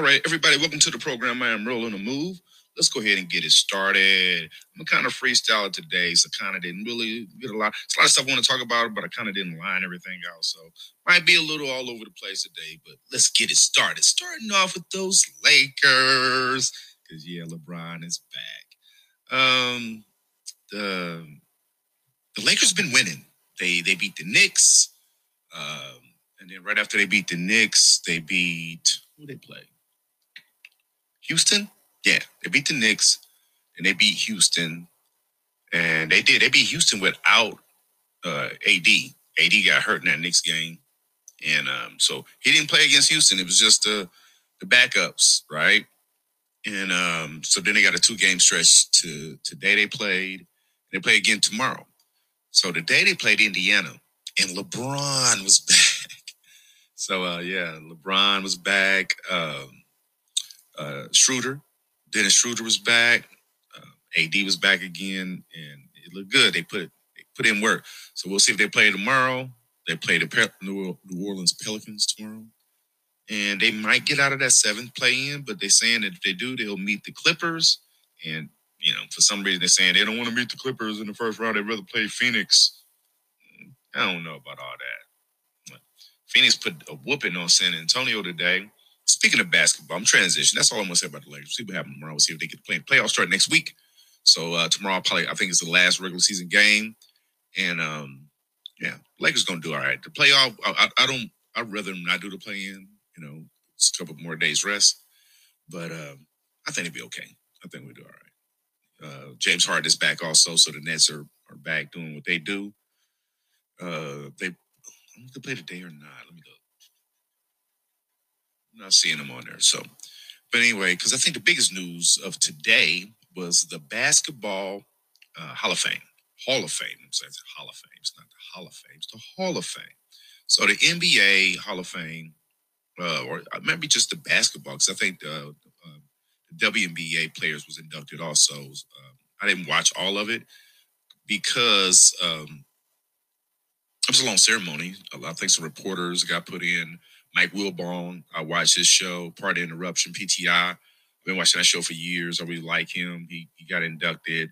All right, everybody, welcome to the program. I am rolling a move. Let's go ahead and get it started. I'm kind of freestyle today, so kind of didn't really get a lot. It's a lot of stuff I want to talk about, but I kind of didn't line everything out. So might be a little all over the place today, but let's get it started. Starting off with those Lakers, because yeah, LeBron is back. Um, the the Lakers have been winning. They they beat the Knicks. Um, and then right after they beat the Knicks, they beat who they play? Houston. Yeah, they beat the Knicks, and they beat Houston, and they did. They beat Houston without uh, AD. AD got hurt in that Knicks game, and um, so he didn't play against Houston. It was just the the backups, right? And um, so then they got a two game stretch to today. They played. They play again tomorrow. So today they played Indiana, and LeBron was back. So uh, yeah, LeBron was back. Um, uh, Schroeder, Dennis Schroeder was back. Uh, AD was back again, and it looked good. They put they put in work. So we'll see if they play tomorrow. They play the Pe- New Orleans Pelicans tomorrow, and they might get out of that seventh play in. But they're saying that if they do, they'll meet the Clippers. And you know, for some reason, they're saying they don't want to meet the Clippers in the first round. They'd rather play Phoenix. I don't know about all that. Phoenix put a whooping on San Antonio today. Speaking of basketball, I'm transition. That's all I'm gonna say about the Lakers. See what happens tomorrow. We'll see if they get play. Playoffs start next week. So uh, tomorrow, probably I think it's the last regular season game, and um, yeah, Lakers gonna do all right. The playoff, I, I, I don't. I'd rather them not do the play in. You know, it's a couple more days rest, but um, I think it'd be okay. I think we do all right. Uh, James Harden is back also, so the Nets are are back doing what they do. Uh, they I'm gonna play today or not. Let me go. Not seeing them on there. So, but anyway, because I think the biggest news of today was the basketball uh, Hall of Fame. Hall of Fame. I'm sorry, it's Hall of Fame. It's not the Hall of Fame. It's the Hall of Fame. So the NBA Hall of Fame, uh, or maybe just the basketball, because I think the, uh, the WNBA players was inducted also. Uh, I didn't watch all of it because um, it was a long ceremony. I think some reporters got put in. Mike Wilbon, I watched his show, Pardon the Interruption, PTI. I've been watching that show for years. I really like him. He, he got inducted.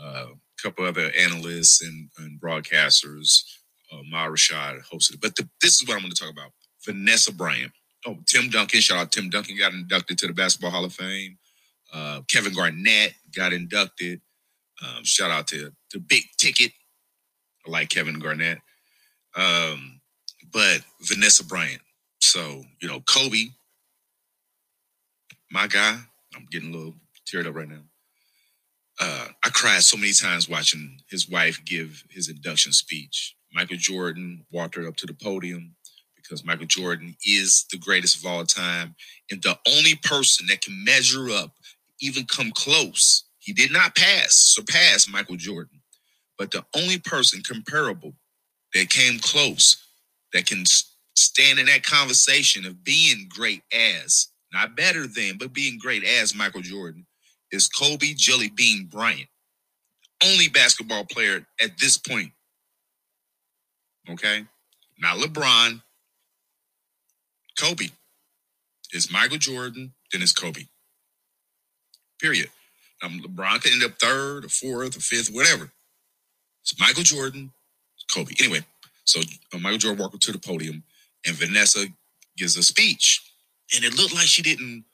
Uh, a couple other analysts and, and broadcasters, uh, Ahmad Rashad hosted it. But the, this is what I'm going to talk about Vanessa Bryant. Oh, Tim Duncan. Shout out Tim Duncan got inducted to the Basketball Hall of Fame. Uh, Kevin Garnett got inducted. Um, shout out to the big ticket. I like Kevin Garnett. Um, but Vanessa Bryant. So, you know, Kobe, my guy, I'm getting a little teared up right now. Uh, I cried so many times watching his wife give his induction speech. Michael Jordan walked her up to the podium because Michael Jordan is the greatest of all time and the only person that can measure up, even come close. He did not pass, surpass Michael Jordan, but the only person comparable that came close that can stand in that conversation of being great as, not better than, but being great as Michael Jordan is Kobe Jelly Bean Bryant. Only basketball player at this point. Okay? Not LeBron. Kobe. It's Michael Jordan, then it's Kobe. Period. Um, LeBron could end up third or fourth or fifth, whatever. It's Michael Jordan, Kobe. Anyway, so uh, Michael Jordan walked up to the podium and Vanessa gives a speech. And it looked like she didn't,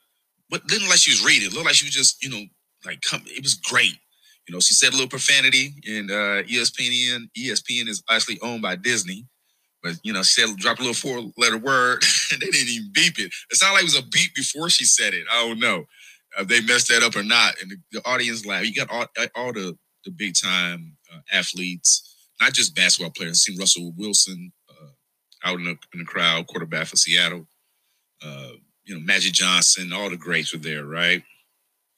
but didn't like she was reading. It looked like she was just, you know, like come. It was great. You know, she said a little profanity, and uh, ESPN ESPN is actually owned by Disney. But you know, she said drop a little four letter word, and they didn't even beep it. It sounded like it was a beep before she said it. I don't know if they messed that up or not. And the, the audience laughed. You got all, all the the big time uh, athletes, not just basketball players. I seen Russell Wilson out in the, in the crowd, quarterback for Seattle. Uh, you know, Magic Johnson, all the greats were there, right?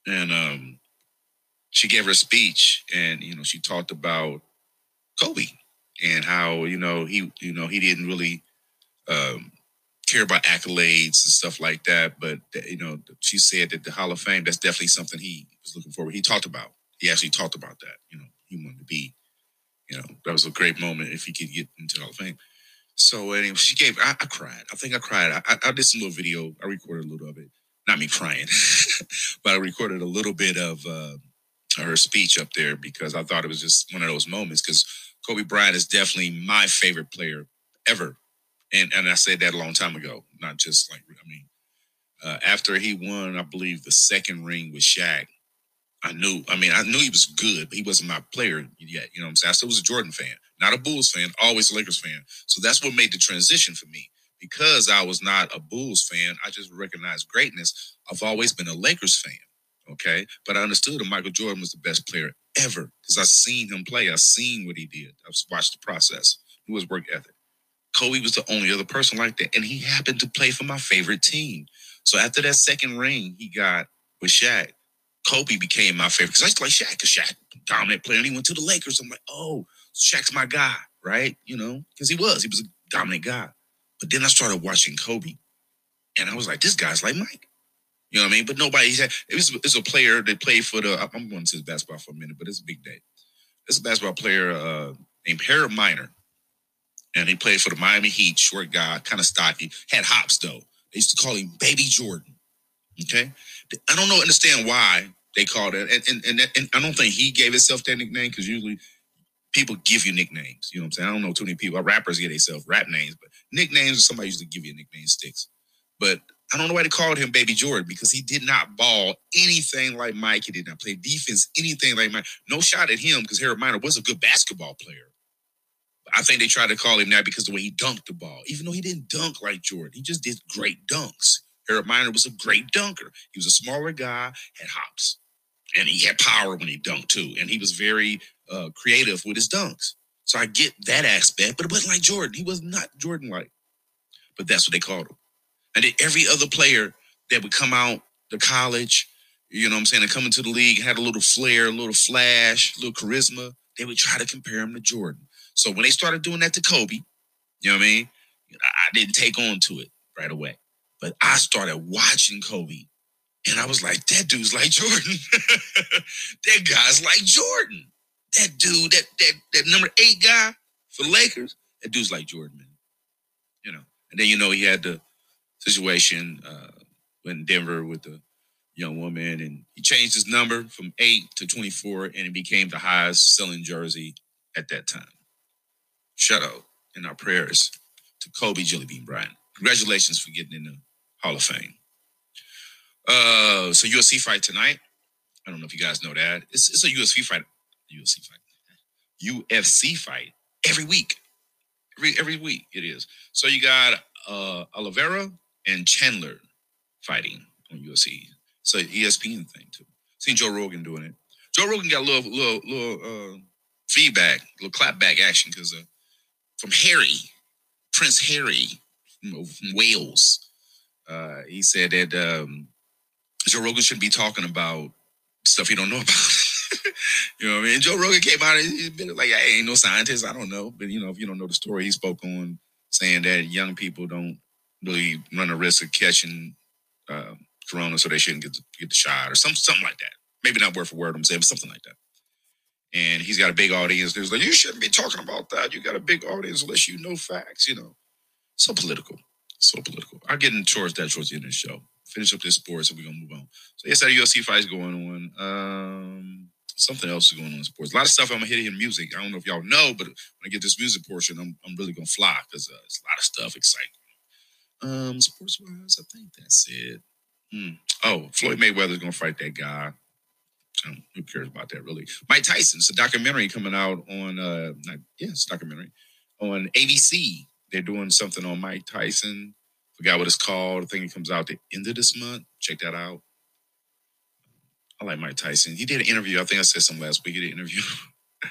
And um, she gave her speech, and you know, she talked about Kobe and how you know he, you know, he didn't really um, care about accolades and stuff like that. But you know, she said that the Hall of Fame that's definitely something he was looking forward. He talked about. He actually talked about that. You know, he wanted to be. You know, that was a great moment if he could get into the Hall of Fame. So anyway, she gave. I, I cried. I think I cried. I, I, did some little video. I recorded a little of it. not me crying, but I recorded a little bit of uh, her speech up there because I thought it was just one of those moments. Because Kobe Bryant is definitely my favorite player ever, and and I said that a long time ago, not just like I mean, uh, after he won, I believe the second ring with Shaq. I knew, I mean, I knew he was good, but he wasn't my player yet. You know what I'm saying? I still was a Jordan fan, not a Bulls fan, always a Lakers fan. So that's what made the transition for me because I was not a Bulls fan, I just recognized greatness. I've always been a Lakers fan. Okay. But I understood that Michael Jordan was the best player ever because I seen him play. I seen what he did. I've watched the process. It was work ethic. Kobe was the only other person like that. And he happened to play for my favorite team. So after that second ring he got with Shaq, Kobe became my favorite because I used to like Shaq because Shaq dominant player and he went to the Lakers. I'm like, oh, Shaq's my guy, right? You know, because he was. He was a dominant guy. But then I started watching Kobe, and I was like, this guy's like Mike. You know what I mean? But nobody. It was, it was a player that played for the. I'm going to his basketball for a minute, but it's a big day. It's a basketball player uh, named Harold Miner, and he played for the Miami Heat. Short guy, kind of stocky, had hops though. They used to call him Baby Jordan. Okay, I don't know, understand why they called it, and and, and, and I don't think he gave himself that nickname because usually people give you nicknames. You know what I'm saying? I don't know too many people. Rappers get themselves rap names, but nicknames, somebody usually give you a nickname sticks. But I don't know why they called him Baby Jordan because he did not ball anything like Mike. He did not play defense anything like Mike. No shot at him because Harold Miner was a good basketball player. I think they tried to call him that because the way he dunked the ball, even though he didn't dunk like Jordan, he just did great dunks. Harold Miner was a great dunker. He was a smaller guy, had hops, and he had power when he dunked too. And he was very uh, creative with his dunks. So I get that aspect, but it wasn't like Jordan. He was not Jordan like. But that's what they called him. And then every other player that would come out to college, you know what I'm saying, and come into the league, had a little flair, a little flash, a little charisma, they would try to compare him to Jordan. So when they started doing that to Kobe, you know what I mean? I didn't take on to it right away. But I started watching Kobe and I was like, that dude's like Jordan. that guy's like Jordan that dude, that that that number eight guy for Lakers, that dude's like Jordan, man. You know, and then you know he had the situation uh, in Denver with the young woman, and he changed his number from eight to twenty four, and it became the highest selling jersey at that time. Shout out in our prayers to Kobe Jellybean Bryant. Congratulations for getting in the Hall of Fame. Uh, so UFC fight tonight. I don't know if you guys know that. It's, it's a UFC fight UFC fight. UFC fight every week. Every every week it is. So you got uh Oliveira and Chandler fighting on UFC. So ESPN thing too. Seen Joe Rogan doing it. Joe Rogan got a little little little uh, feedback, little clapback action because uh, from Harry, Prince Harry from, from Wales. Uh, he said that um, Joe Rogan shouldn't be talking about stuff he don't know about. you know what I mean? Joe Rogan came out and he's been like, I ain't no scientist. I don't know. But, you know, if you don't know the story, he spoke on saying that young people don't really run a risk of catching uh, corona, so they shouldn't get the, get the shot or some, something like that. Maybe not word for word, I'm saying, but something like that. And he's got a big audience. There's like, you shouldn't be talking about that. You got a big audience unless you know facts, you know. So political. So political. I'll get into towards that towards the end of the show. Finish up this sports and we're gonna move on. So yes, that UFC fight is going on. Um something else is going on in sports. A lot of stuff I'm gonna hit in music. I don't know if y'all know, but when I get this music portion, I'm, I'm really gonna fly because uh, it's a lot of stuff exciting. Um, sports wise, I think that's it. Hmm. Oh, Floyd Mayweather's gonna fight that guy. Um, who cares about that really? Mike Tyson. It's a documentary coming out on uh, not, yeah, it's a documentary on ABC. They're doing something on Mike Tyson. Forgot what it's called. I think it comes out the end of this month. Check that out. I like Mike Tyson. He did an interview. I think I said some last week. He did an interview,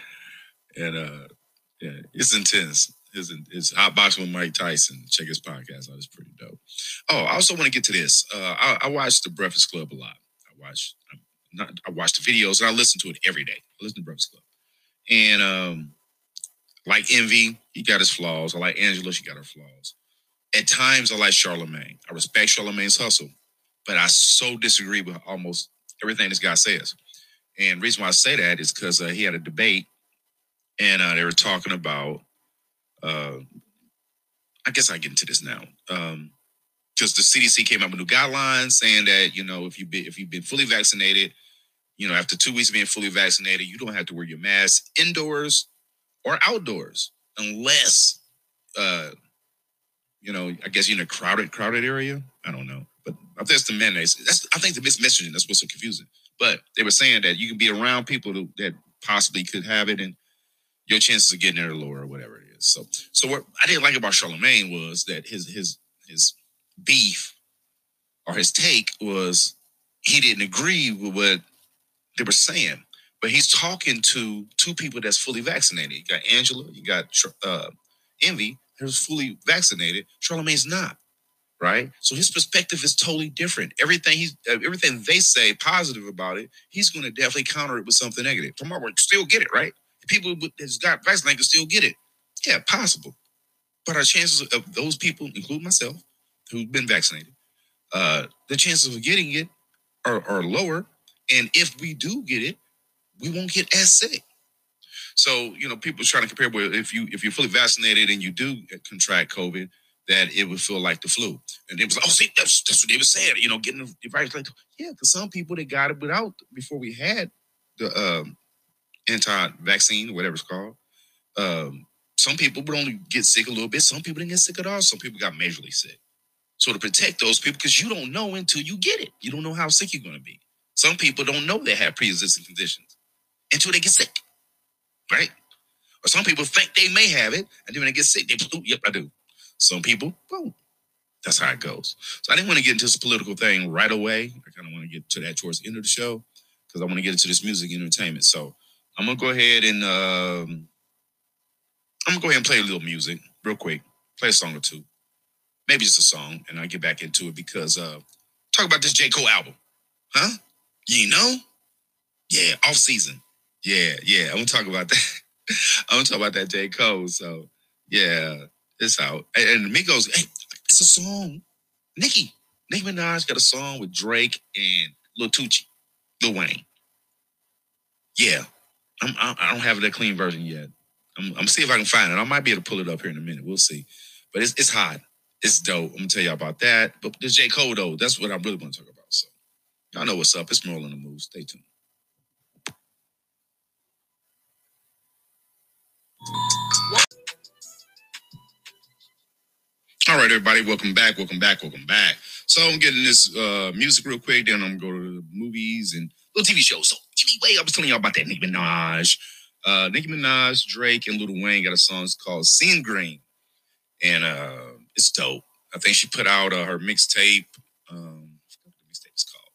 and uh, yeah, it's intense. His his hot boxing with Mike Tyson. Check his podcast out. It's pretty dope. Oh, I also want to get to this. Uh, I, I watch The Breakfast Club a lot. I watch I'm not I watch the videos and I listen to it every day. I listen to Breakfast Club, and um, like Envy, he got his flaws. I like Angela, she got her flaws. At times, I like Charlemagne. I respect Charlemagne's hustle, but I so disagree with almost everything this guy says. And reason why I say that is because uh, he had a debate, and uh, they were talking about. Uh, I guess I get into this now. Um, because the CDC came up with new guidelines saying that you know if you be, if you've been fully vaccinated, you know after two weeks of being fully vaccinated, you don't have to wear your mask indoors or outdoors unless uh you know I guess you're in a crowded crowded area. I don't know, but I think that's the mandates. That's I think the mismessaging. That's what's so confusing. But they were saying that you can be around people that possibly could have it, and your chances of getting there are lower or whatever it is. So, so what I didn't like about Charlemagne was that his his his beef or his take was he didn't agree with what they were saying, but he's talking to two people that's fully vaccinated. You got Angela, you got uh, Envy, who's fully vaccinated. Charlemagne's not, right? So his perspective is totally different. Everything he's uh, everything they say positive about it, he's going to definitely counter it with something negative. Tomorrow, we still get it, right? People that's got vaccinated can still get it. Yeah, possible. But our chances of those people, including myself, who've been vaccinated, uh, the chances of getting it are, are lower. And if we do get it, we won't get as sick. So, you know, people are trying to compare with if you if you're fully vaccinated and you do contract COVID, that it would feel like the flu. And it was like, oh, see, that's, that's what they were saying, you know, getting the virus. Like, yeah, because some people that got it without before we had the um, anti-vaccine, whatever it's called. Um, some people would only get sick a little bit. Some people didn't get sick at all. Some people got majorly sick. So to protect those people, because you don't know until you get it. You don't know how sick you're going to be. Some people don't know they have pre-existing conditions until they get sick, right? Or some people think they may have it, and then when they get sick, they oh, yep, I do. Some people, boom. That's how it goes. So I didn't want to get into this political thing right away. I kind of want to get to that towards the end of the show because I want to get into this music entertainment. So I'm gonna go ahead and um, I'm gonna go ahead and play a little music real quick. Play a song or two, maybe just a song, and I'll get back into it because uh, talk about this J Cole album, huh? You know, yeah, off season, yeah, yeah. I'm gonna talk about that. I'm gonna talk about that J Cole. So yeah, it's out. And, and Migos, hey, it's a song. Nicki, Nicki Minaj got a song with Drake and Lil Tunechi, Lil Wayne. Yeah, I'm, I don't have that clean version yet. I'm, I'm see if I can find it. I might be able to pull it up here in a minute. We'll see. But it's it's hot. It's dope. I'm gonna tell y'all about that. But the J Cole though, that's what I really want to talk about. So y'all know what's up. It's Merle on the move. Stay tuned. All right, everybody, welcome back, welcome back, welcome back. So I'm getting this uh, music real quick, then I'm gonna go to the movies and little TV shows. So anyway, I was telling y'all about that Nicki Minaj. Uh, Nicki Minaj, Drake, and Lil Wayne got a song called "Seeing Green," and uh, it's dope. I think she put out uh, her mixtape. Um, what the mixtape is called.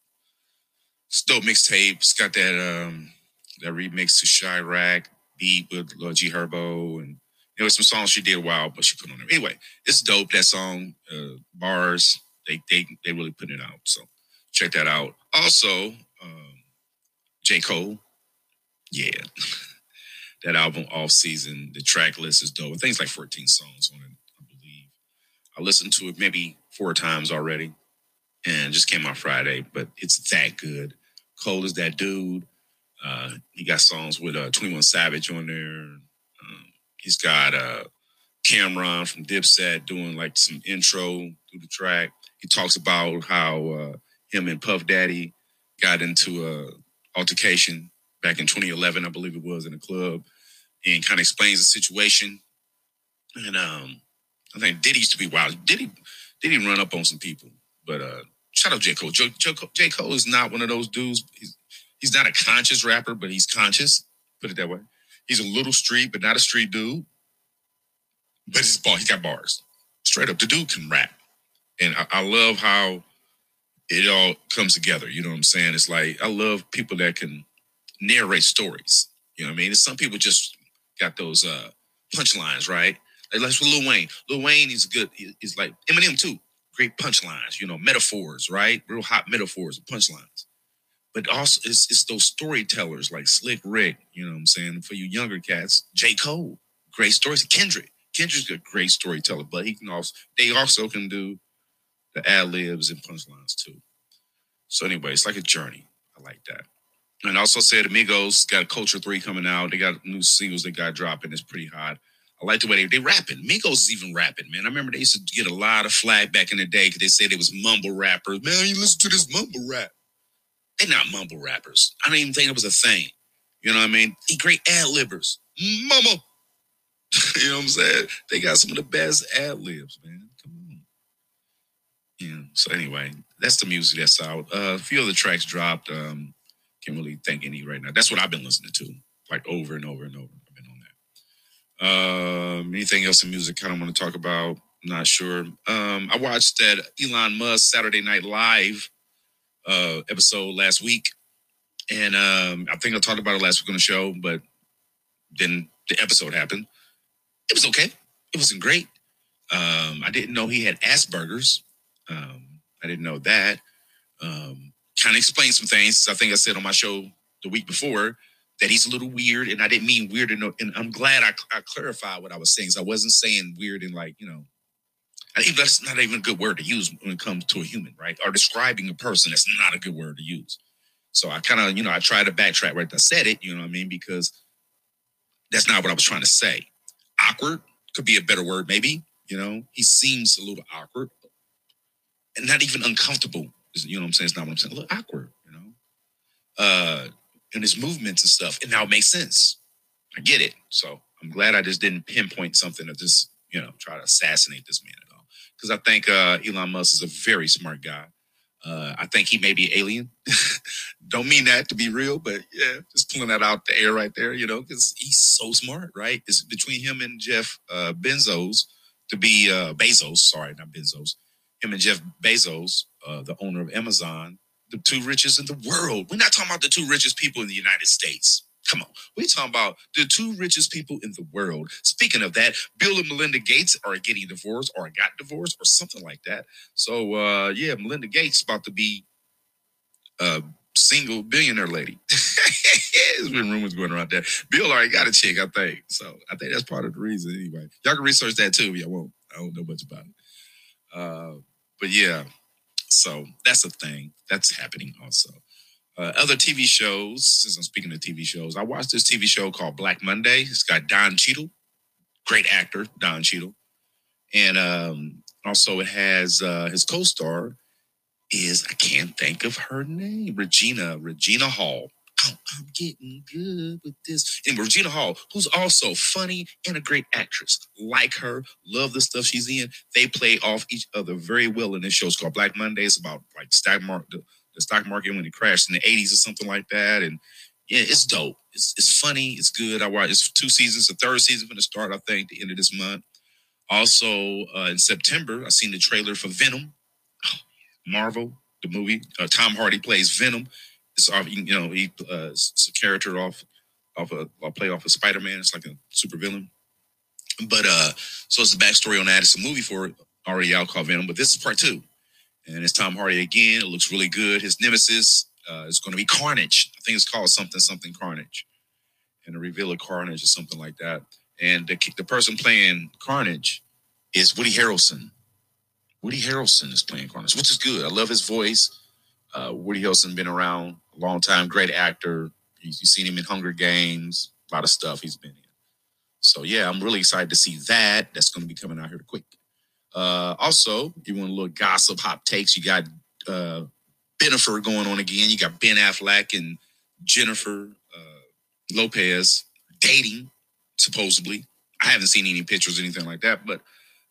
It's dope mixtape. It's got that um, that remix to Chiraq beat with uh, G Herbo and there was some songs she did a while, but she put on there. Anyway, it's dope. That song, uh, bars, they they they really put it out. So check that out. Also, um, J. Cole, yeah. that album off season, the track list is dope. I think it's like 14 songs on it, I believe. I listened to it maybe four times already and just came out Friday, but it's that good. Cole is that dude. Uh, he got songs with uh, 21 Savage on there. He's got uh, Cam'ron from Dipset doing like some intro through the track. He talks about how uh, him and Puff Daddy got into a altercation back in 2011, I believe it was, in a club, and kind of explains the situation. And um, I think Diddy used to be wild. Diddy Diddy run up on some people, but uh, shout out J Cole. J, J, J Cole is not one of those dudes. He's he's not a conscious rapper, but he's conscious. Put it that way. He's a little street, but not a street dude. But he's ball. He got bars. Straight up, the dude can rap, and I, I love how it all comes together. You know what I'm saying? It's like I love people that can narrate stories. You know what I mean? And some people just got those uh punchlines, right? Like like with Lil Wayne. Lil Wayne is good. He's like Eminem too. Great punchlines, you know, metaphors, right? Real hot metaphors and punchlines but also it's, it's those storytellers like Slick Rick, you know what I'm saying? For you younger cats, J. Cole, great stories. Kendrick. Kendrick's a great storyteller, but he can also they also can do the ad libs and punchlines too. So anyway, it's like a journey. I like that. And also said Amigos got Culture 3 coming out. They got new singles they got dropping. It's pretty hot. I like the way they they rapping. Migos is even rapping, man. I remember they used to get a lot of flag back in the day because they said it was mumble rappers. Man, you listen to this mumble rap. They're not mumble rappers. I don't even think it was a thing. You know what I mean? They great ad libbers. Mama. you know what I'm saying? They got some of the best ad libs, man. Come on. Yeah. So anyway, that's the music that's out. Uh, a few other tracks dropped. Um, can't really think any right now. That's what I've been listening to, like over and over and over. I've been on that. Um, anything else in music? Kind of want to talk about. Not sure. Um, I watched that Elon Musk Saturday Night Live uh, episode last week, and um, I think I talked about it last week on the show, but then the episode happened. It was okay. It wasn't great. Um, I didn't know he had Asperger's. Um, I didn't know that. Um, kind of explained some things. I think I said on my show the week before that he's a little weird, and I didn't mean weird. In, and I'm glad I, I clarified what I was saying. So I wasn't saying weird and like you know, that's not even a good word to use when it comes to a human, right? Or describing a person, that's not a good word to use. So I kind of, you know, I tried to backtrack right. I said it, you know what I mean, because that's not what I was trying to say. Awkward could be a better word, maybe. You know, he seems a little awkward and not even uncomfortable. You know what I'm saying? It's not what I'm saying. A little awkward, you know, uh, in his movements and stuff. And now it makes sense. I get it. So I'm glad I just didn't pinpoint something to just, you know, try to assassinate this man. Because I think uh, Elon Musk is a very smart guy. Uh, I think he may be alien. Don't mean that to be real, but yeah, just pulling that out the air right there, you know, because he's so smart, right? It's between him and Jeff uh, Benzos to be uh, Bezos, sorry, not Benzos, him and Jeff Bezos, uh, the owner of Amazon, the two richest in the world. We're not talking about the two richest people in the United States. Come on. We're talking about the two richest people in the world. Speaking of that, Bill and Melinda Gates are getting divorced or got divorced or something like that. So uh yeah, Melinda Gates about to be a single billionaire lady. There's been rumors going around there. Bill already got a chick, I think. So I think that's part of the reason anyway. Y'all can research that too, Yeah, won't. I don't know much about it. Uh but yeah, so that's a thing that's happening also. Uh, other TV shows, since I'm speaking of TV shows, I watched this TV show called Black Monday. It's got Don Cheadle, great actor, Don Cheadle. And um, also it has uh, his co-star is, I can't think of her name, Regina, Regina Hall. Oh, I'm getting good with this. And Regina Hall, who's also funny and a great actress. Like her, love the stuff she's in. They play off each other very well in this show. It's called Black Monday. It's about like market, the stock market when it crashed in the 80s or something like that. And yeah, it's dope. It's, it's funny. It's good. I watched it's two seasons. The third season going to start, I think, the end of this month. Also, uh, in September, I seen the trailer for Venom. Oh, Marvel, the movie. Uh, Tom Hardy plays Venom. It's off, you know, he uh, it's a character off off a I'll play off of Spider Man. It's like a super villain. But uh, so it's the backstory on that. It's a movie for already out called Venom, but this is part two and it's Tom Hardy again. It looks really good. His nemesis uh, is going to be Carnage. I think it's called something something Carnage, and the reveal of Carnage or something like that. And the the person playing Carnage is Woody Harrelson. Woody Harrelson is playing Carnage, which is good. I love his voice. Uh, Woody Harrelson been around a long time, great actor. You've seen him in Hunger Games, a lot of stuff he's been in. So yeah, I'm really excited to see that. That's going to be coming out here quick. Uh, also, you want a little gossip, hot takes. You got uh, Bennifer going on again. You got Ben Affleck and Jennifer uh, Lopez dating, supposedly. I haven't seen any pictures or anything like that, but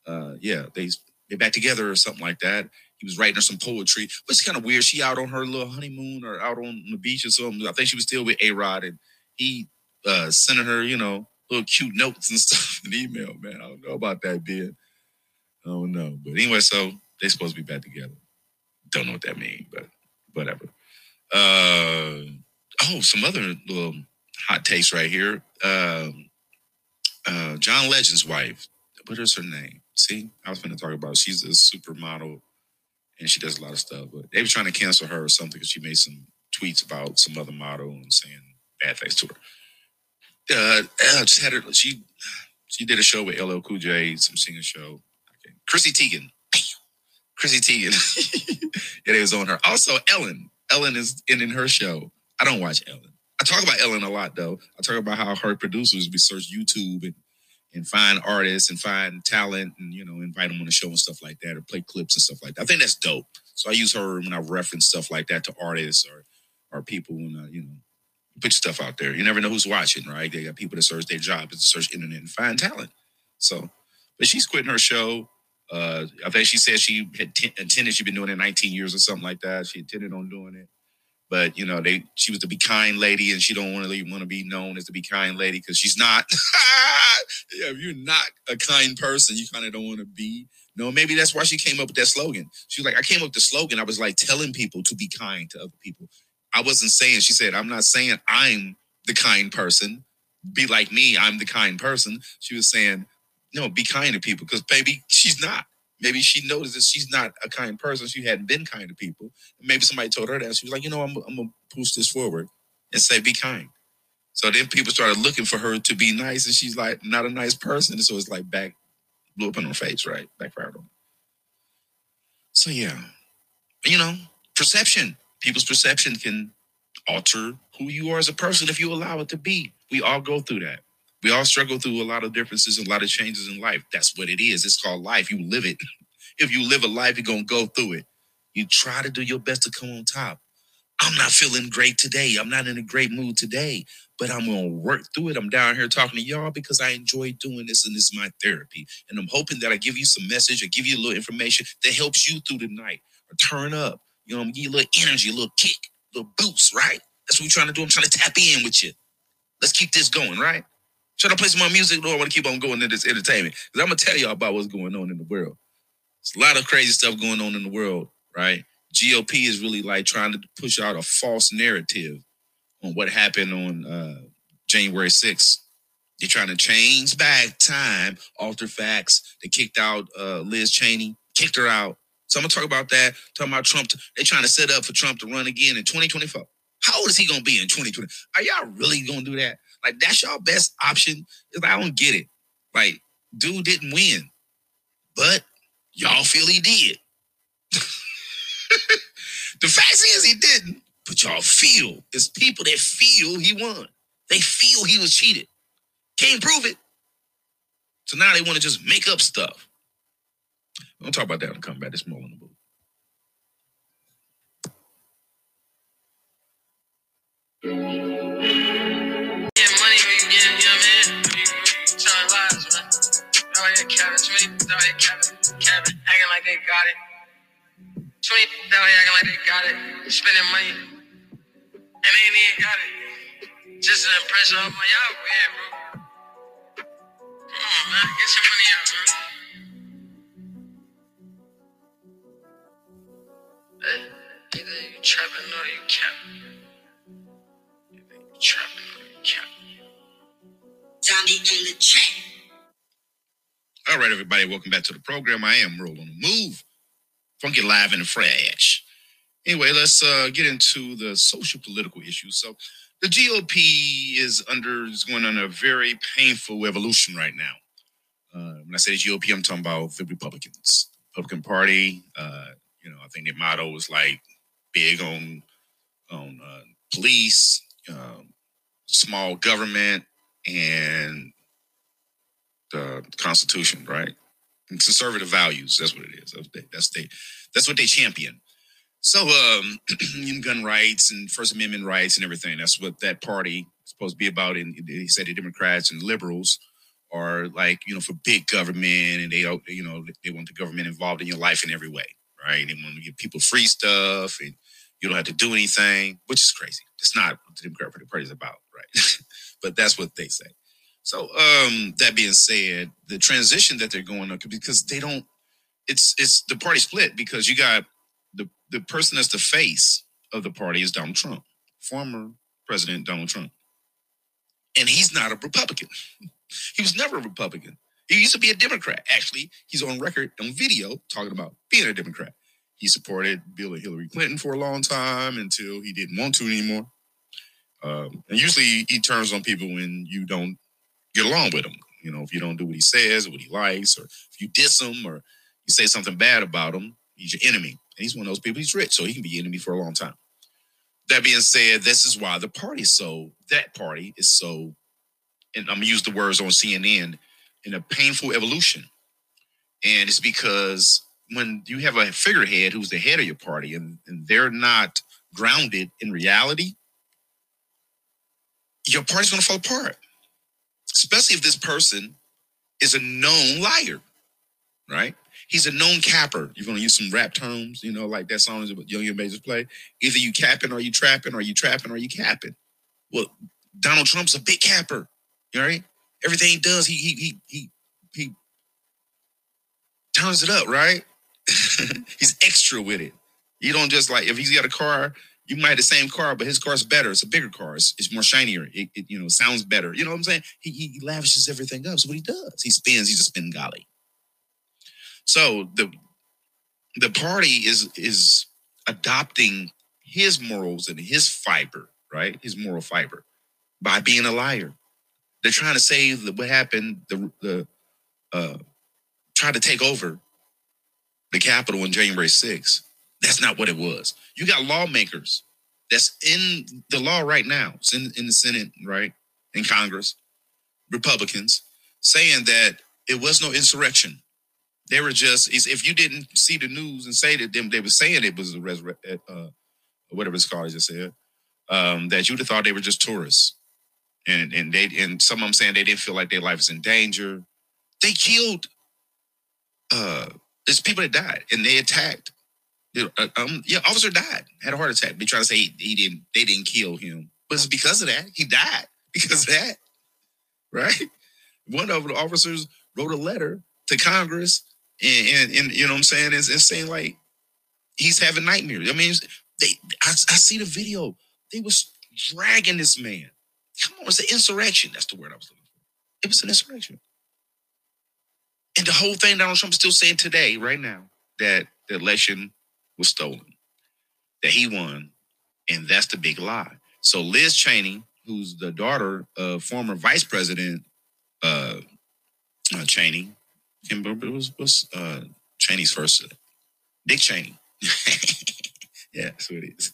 uh, yeah, they they back together or something like that. He was writing her some poetry, which is kind of weird. She out on her little honeymoon or out on the beach or something. I think she was still with A Rod, and he uh, sending her, you know, little cute notes and stuff in email. Man, I don't know about that, Ben. I don't know. But anyway, so they supposed to be back together. Don't know what that means, but whatever. Uh, oh, some other little hot takes right here. Um, uh, John Legend's wife. What is her name? See, I was going to talk about. She's a supermodel, and she does a lot of stuff. But they were trying to cancel her or something because she made some tweets about some other model and saying bad things to her. Uh, I just had her. She she did a show with LL Cool J, some singing show. Chrissy Teigen. Chrissy Teigen. it was on her. Also, Ellen. Ellen is in, in her show. I don't watch Ellen. I talk about Ellen a lot though. I talk about how her producers research YouTube and and find artists and find talent and you know invite them on the show and stuff like that or play clips and stuff like that. I think that's dope. So I use her when I reference stuff like that to artists or or people when I, you know put your stuff out there. You never know who's watching, right? They got people that search their job is to search internet and find talent. So, but she's quitting her show. Uh, I think she said she had t- attended. She'd been doing it 19 years or something like that. She intended on doing it, but you know, they she was the be kind lady, and she don't want to want to be known as the be kind lady because she's not. yeah, if you're not a kind person, you kind of don't want to be. No, maybe that's why she came up with that slogan. She was like, I came up with the slogan. I was like telling people to be kind to other people. I wasn't saying. She said, I'm not saying I'm the kind person. Be like me. I'm the kind person. She was saying, no, be kind to people because maybe she's not. Maybe she noticed that she's not a kind person. She hadn't been kind to people. maybe somebody told her that. She was like, you know, I'm, I'm going to push this forward and say, be kind. So then people started looking for her to be nice, and she's like, not a nice person. So it's like back, blew up in her face, right? Backfired on. So yeah, you know, perception. People's perception can alter who you are as a person if you allow it to be. We all go through that. We all struggle through a lot of differences and a lot of changes in life. That's what it is. It's called life. You live it. if you live a life, you're going to go through it. You try to do your best to come on top. I'm not feeling great today. I'm not in a great mood today, but I'm going to work through it. I'm down here talking to y'all because I enjoy doing this and this is my therapy. And I'm hoping that I give you some message or give you a little information that helps you through the night or turn up. You know, I'm give you a little energy, a little kick, a little boost, right? That's what we're trying to do. I'm trying to tap in with you. Let's keep this going, right? Should I play some more music or I want to keep on going in this entertainment? Because I'm gonna tell y'all about what's going on in the world. There's a lot of crazy stuff going on in the world, right? GOP is really like trying to push out a false narrative on what happened on uh, January 6th. They're trying to change back time, alter facts. They kicked out uh, Liz Cheney, kicked her out. So I'm gonna talk about that. Talking about Trump. They're trying to set up for Trump to run again in 2024. How old is he gonna be in 2020? Are y'all really gonna do that? Like that's y'all best option? Like, I don't get it. Like, dude didn't win, but y'all feel he did. the fact is he didn't, but y'all feel it's people that feel he won. They feel he was cheated. Can't prove it. So now they want to just make up stuff. Gonna talk about that when I come back. This more the book. Like they got it. 20 out here acting like they got it. Spending money. And they ain't even got it. Just an impression of my y'all weird, bro. Come on, man. Get your money out, man. Hey, either you trapping or you capping. Either you trapping or you capping. Zombie on the track. All right, everybody, welcome back to the program. I am rolling the move. Funky live in and fresh. Anyway, let's uh, get into the social political issues. So, the GOP is under is going on a very painful evolution right now. Uh, when I say GOP, I'm talking about the Republicans, Republican Party. Uh, you know, I think their motto is like big on on uh, police, um, small government, and the Constitution, right? And conservative values. That's what it is. That's they, that's they that's what they champion. So, um, gun rights and First Amendment rights and everything. That's what that party is supposed to be about. And they said the Democrats and liberals are like, you know, for big government, and they, you know, they want the government involved in your life in every way, right? They want to give people free stuff, and you don't have to do anything, which is crazy. It's not what the Democratic Party is about, right? but that's what they say. So um, that being said, the transition that they're going on because they don't. It's it's the party split because you got the the person that's the face of the party is Donald Trump, former President Donald Trump, and he's not a Republican. he was never a Republican. He used to be a Democrat. Actually, he's on record on video talking about being a Democrat. He supported Bill and Hillary Clinton for a long time until he didn't want to anymore. Um, and usually he turns on people when you don't get along with him. You know, if you don't do what he says, or what he likes, or if you diss him or you say something bad about him, he's your enemy. And he's one of those people. He's rich, so he can be your enemy for a long time. That being said, this is why the party so. That party is so, and I'm gonna use the words on CNN, in a painful evolution. And it's because when you have a figurehead who's the head of your party and, and they're not grounded in reality, your party's going to fall apart. Especially if this person is a known liar, right? He's a known capper. You're to use some rap terms, you know, like that song that Young and Majors play. Either you capping or you trapping, or you trapping or you capping. Well, Donald Trump's a big capper, right? Everything he does, he he he he he turns it up, right? he's extra with it. You don't just like if he's got a car, you might have the same car, but his car's better. It's a bigger car. It's, it's more shinier. It, it, you know sounds better. You know what I'm saying? He, he lavishes everything up. So what he does, he spins. He's a spin golly. So the the party is is adopting his morals and his fiber, right? His moral fiber by being a liar. They're trying to say that what happened, the the uh try to take over the Capitol on January 6th. That's not what it was. You got lawmakers that's in the law right now. It's in, in the Senate, right? In Congress, Republicans saying that it was no insurrection. They were just, if you didn't see the news and say that them, they were saying it was a resurrection, uh, whatever it's called, I just said, um, that you'd have thought they were just tourists. And and they and some of them saying they didn't feel like their life was in danger. They killed uh there's people that died and they attacked. Uh, um, yeah, officer died, had a heart attack. They try to say he, he didn't, they didn't kill him, but it's because of that. He died because of that, right? One of the officers wrote a letter to Congress, and, and, and you know what I'm saying, and saying like he's having nightmares. I mean, they, I, I see the video. They was dragging this man. Come on, it's an insurrection. That's the word I was looking for. It was an insurrection. And the whole thing Donald Trump is still saying today, right now, that the election was stolen, that he won, and that's the big lie. So Liz Cheney, who's the daughter of former Vice President uh, uh Cheney, it was, was uh, Cheney's first, uh, Dick Cheney. yeah, that's what it is.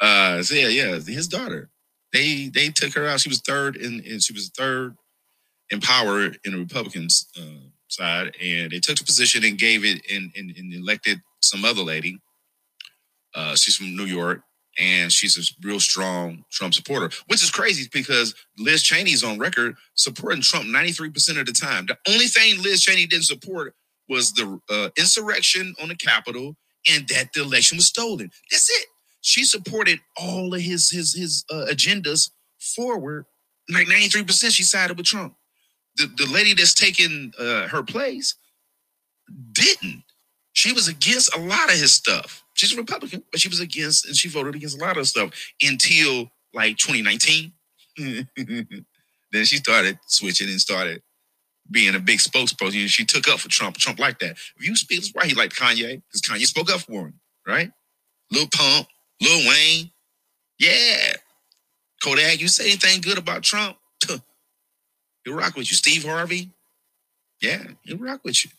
Uh, so yeah, yeah, his daughter. They they took her out. She was third in, and she was third in power in the Republicans. Uh, side, and they took the position and gave it and, and, and elected some other lady. Uh, she's from New York, and she's a real strong Trump supporter, which is crazy because Liz Cheney's on record supporting Trump 93% of the time. The only thing Liz Cheney didn't support was the uh, insurrection on the Capitol and that the election was stolen. That's it. She supported all of his his his uh, agendas forward. Like 93%, she sided with Trump the, the lady that's taking uh, her place didn't. She was against a lot of his stuff. She's a Republican, but she was against, and she voted against a lot of stuff until like 2019. then she started switching and started being a big spokesperson. She took up for Trump. Trump like that. If you speak, that's why he liked Kanye, because Kanye spoke up for him, right? Lil Pump, Lil Wayne, yeah. Kodak, you say anything good about Trump? He'll rock with you. Steve Harvey, yeah, he'll rock with you.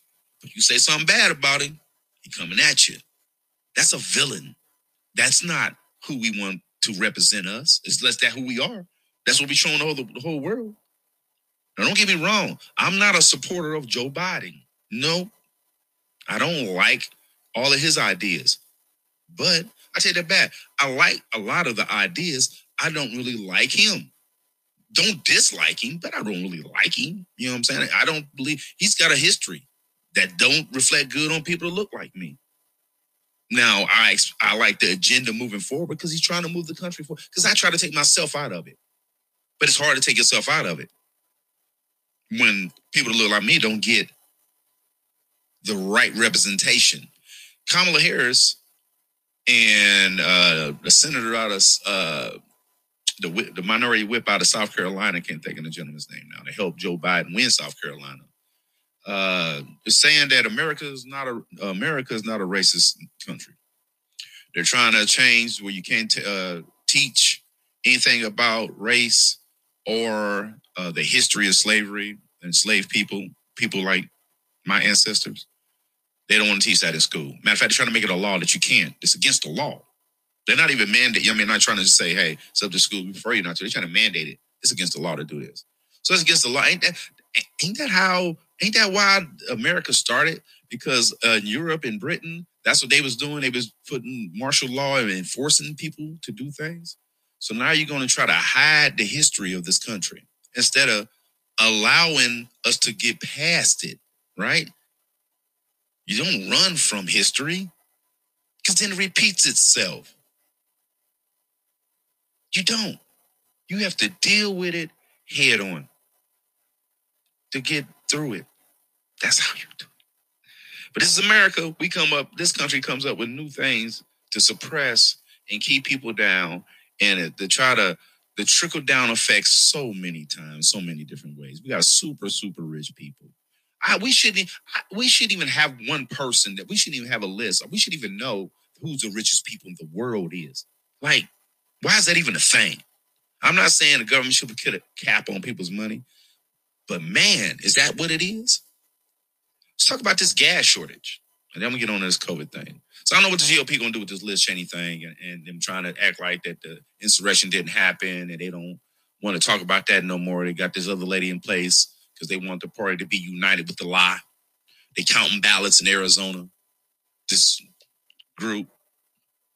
But you say something bad about him, he coming at you. That's a villain. That's not who we want to represent us. It's less that who we are. That's what we're showing the whole, the whole world. Now, don't get me wrong. I'm not a supporter of Joe Biden. No, I don't like all of his ideas. But I take that back. I like a lot of the ideas. I don't really like him don't dislike him, but I don't really like him. You know what I'm saying? I don't believe he's got a history that don't reflect good on people that look like me. Now I I like the agenda moving forward because he's trying to move the country forward. Because I try to take myself out of it, but it's hard to take yourself out of it when people that look like me don't get the right representation. Kamala Harris and uh, the senator out of uh, the the minority whip out of South Carolina. Can't think of the gentleman's name now. To help Joe Biden win South Carolina. Uh, saying that America is not a America is not a racist country. They're trying to change where you can't t- uh, teach anything about race or uh, the history of slavery, enslaved people, people like my ancestors. They don't want to teach that in school. Matter of fact, they're trying to make it a law that you can't. It's against the law. They're not even mandating. I mean, not trying to say, hey, it's up to school before you not to. They're trying to mandate it. It's against the law to do this. So it's against the law. Ain't that Ain't that how? Ain't that why America started? Because uh, Europe and Britain, that's what they was doing. They was putting martial law and enforcing people to do things. So now you're going to try to hide the history of this country instead of allowing us to get past it, right? You don't run from history because then it repeats itself. You don't. You have to deal with it head on to get through it. That's how you do it. But this is America. We come up, this country comes up with new things to suppress and keep people down and it, to try to the trickle down effects so many times, so many different ways. We got super, super rich people. I, we shouldn't. we should even have one person that we shouldn't even have a list. We should even know who's the richest people in the world is. Like, why is that even a thing? I'm not saying the government should put a cap on people's money, but man, is that what it is? Let's talk about this gas shortage. And then we get on this COVID thing. So I don't know what the GOP gonna do with this Liz Cheney thing and, and them trying to act like that the insurrection didn't happen and they don't want to talk about that no more. They got this other lady in place because they want the party to be united with the lie. They counting ballots in Arizona. This group.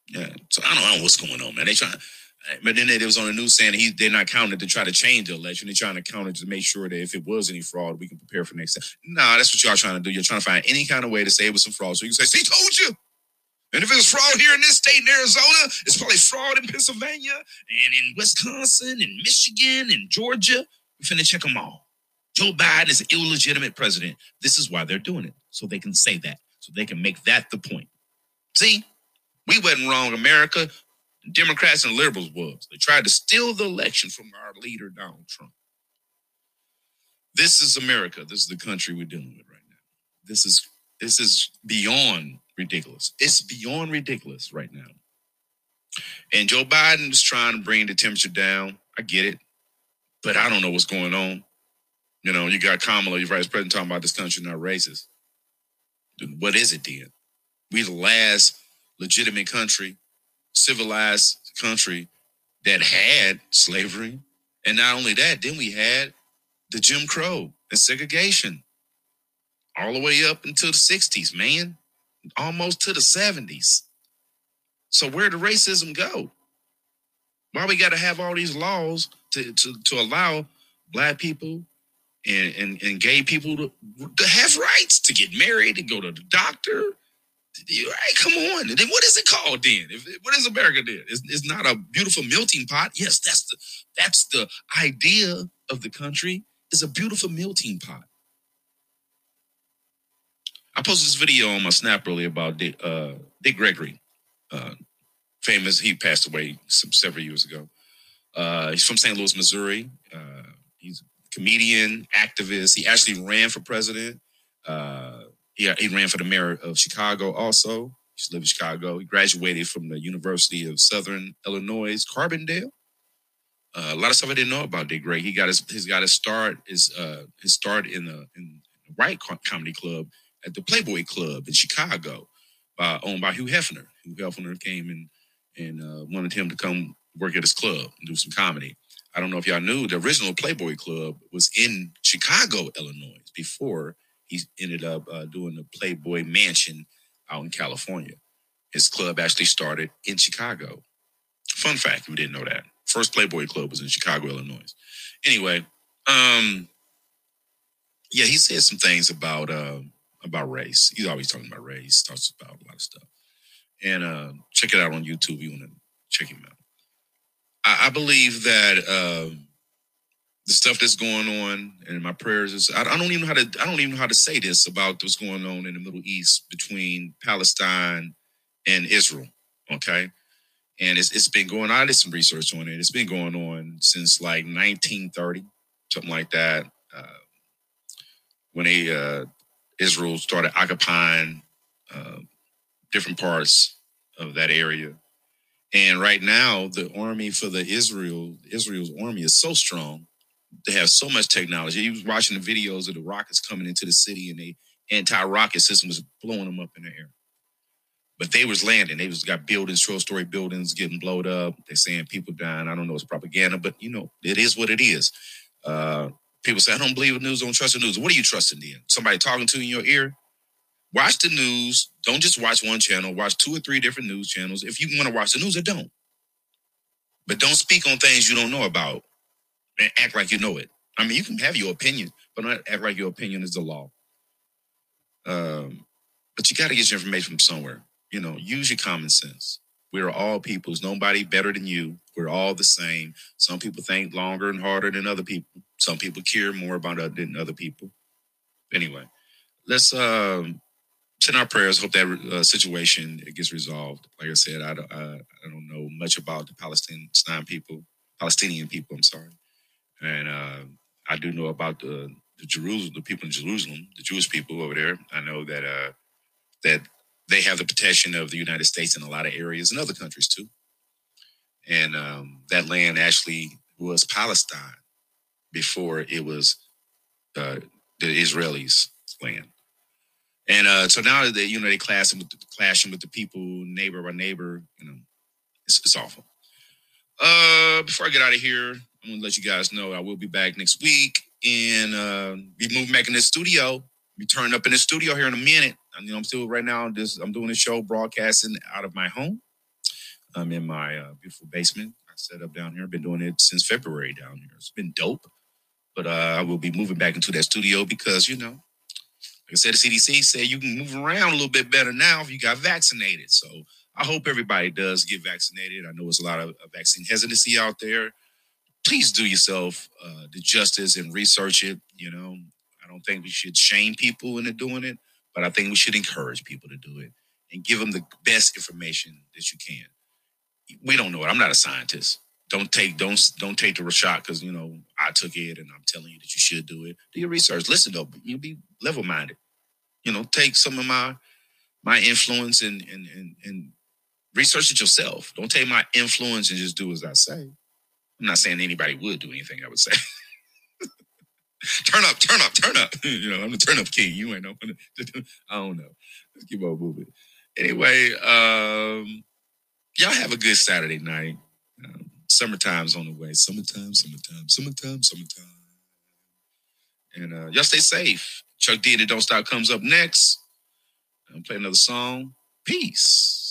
Yeah. So I don't, I don't know what's going on, man. They trying but then it was on the news saying he they're not counting it to try to change the election. They're trying to count it to make sure that if it was any fraud, we can prepare for next time. Nah, that's what y'all trying to do. You're trying to find any kind of way to say it was some fraud. So you can say, see, told you. And if it's fraud here in this state in Arizona, it's probably fraud in Pennsylvania and in Wisconsin and Michigan and Georgia. We finna check them all. Joe Biden is an illegitimate president. This is why they're doing it. So they can say that. So they can make that the point. See, we wasn't wrong. America Democrats and liberals was. They tried to steal the election from our leader, Donald Trump. This is America. This is the country we're dealing with right now. This is this is beyond ridiculous. It's beyond ridiculous right now. And Joe Biden is trying to bring the temperature down. I get it. But I don't know what's going on. You know, you got Kamala, your vice president, talking about this country not racist. What is it then? We the last legitimate country civilized country that had slavery. And not only that, then we had the Jim Crow and segregation all the way up until the 60s, man, almost to the 70s. So where did racism go? Why we got to have all these laws to, to, to allow black people and, and, and gay people to, to have rights to get married and go to the doctor Right, come on. Then what is it called then? If, what is America then? It's, it's not a beautiful melting pot. Yes, that's the that's the idea of the country. It's a beautiful melting pot. I posted this video on my snap earlier about Dick, uh, Dick Gregory, uh, famous. He passed away some several years ago. Uh, he's from St. Louis, Missouri. Uh, he's a comedian, activist. He actually ran for president. Uh, he, he ran for the mayor of Chicago also. He used to live in Chicago. He graduated from the University of Southern Illinois, Carbondale. Uh, a lot of stuff I didn't know about Dick Gray. He got his he's got his start his uh his start in the in the Wright Comedy Club at the Playboy Club in Chicago, by, owned by Hugh Hefner. Hugh Hefner came and and uh, wanted him to come work at his club and do some comedy. I don't know if y'all knew the original Playboy Club was in Chicago, Illinois, before he ended up uh, doing the Playboy Mansion out in California. His club actually started in Chicago. Fun fact, we didn't know that. First Playboy Club was in Chicago, Illinois. Anyway, um, yeah, he said some things about uh, about race. He's always talking about race. Talks about a lot of stuff. And uh, check it out on YouTube. You want to check him out. I, I believe that. Uh, the stuff that's going on and my prayers is I, I, don't even know how to I don't even know how to say this about what's going on in the Middle East between Palestine and Israel. Okay. And it's it's been going on. I did some research on it. It's been going on since like 1930, something like that. Uh, when they uh, Israel started occupying uh, different parts of that area. And right now, the army for the Israel Israel's army is so strong they have so much technology. He was watching the videos of the rockets coming into the city and the anti-rocket system was blowing them up in the air. But they was landing. They was got buildings, 12 story buildings getting blowed up. They're saying people dying. I don't know it's propaganda, but you know, it is what it is. Uh, People say, I don't believe the news, don't trust the news. What are you trusting then? Somebody talking to you in your ear? Watch the news. Don't just watch one channel. Watch two or three different news channels. If you want to watch the news, or don't. But don't speak on things you don't know about and act like you know it. I mean, you can have your opinion, but don't act like your opinion is the law. Um, but you got to get your information from somewhere. You know, use your common sense. We are all peoples. Nobody better than you. We're all the same. Some people think longer and harder than other people. Some people care more about it than other people. Anyway, let's um, send our prayers. Hope that uh, situation it gets resolved. Like I said, I don't, I, I don't know much about the Palestinian people, Palestinian people. I'm sorry, and uh, I do know about the the Jerusalem, the people in Jerusalem, the Jewish people over there. I know that uh, that they have the protection of the United States in a lot of areas and other countries too. And um, that land actually was Palestine before it was uh, the Israelis' land. And uh, so now that you know they clashing with the, clashing with the people, neighbor by neighbor, you know, it's, it's awful. Uh, before I get out of here, I'm gonna let you guys know I will be back next week and uh, be moving back in the studio. Be turning up in the studio here in a minute. I, you know, I'm still right now. Just I'm doing a show broadcasting out of my home. I'm in my uh, beautiful basement. I set up down here. I've been doing it since February down here. It's been dope. But uh, I will be moving back into that studio because you know, like I said, the CDC said you can move around a little bit better now if you got vaccinated. So I hope everybody does get vaccinated. I know there's a lot of vaccine hesitancy out there please do yourself uh, the justice and research it. You know, I don't think we should shame people into doing it, but I think we should encourage people to do it and give them the best information that you can. We don't know it. I'm not a scientist. Don't take don't don't take the shot because you know I took it and I'm telling you that you should do it. Do your research. Listen though, you be level minded. You know, take some of my my influence and and and and research it yourself. Don't take my influence and just do as I say. I'm not saying anybody would do anything, I would say. turn up, turn up, turn up. you know, I'm the turn up king. You ain't no I don't know. Let's keep on moving. Anyway, um, y'all have a good Saturday night. Um, summertime's on the way. Summertime, summertime, summertime, summertime. And uh, y'all stay safe. Chuck D, the Don't Stop comes up next. I'll play another song. Peace.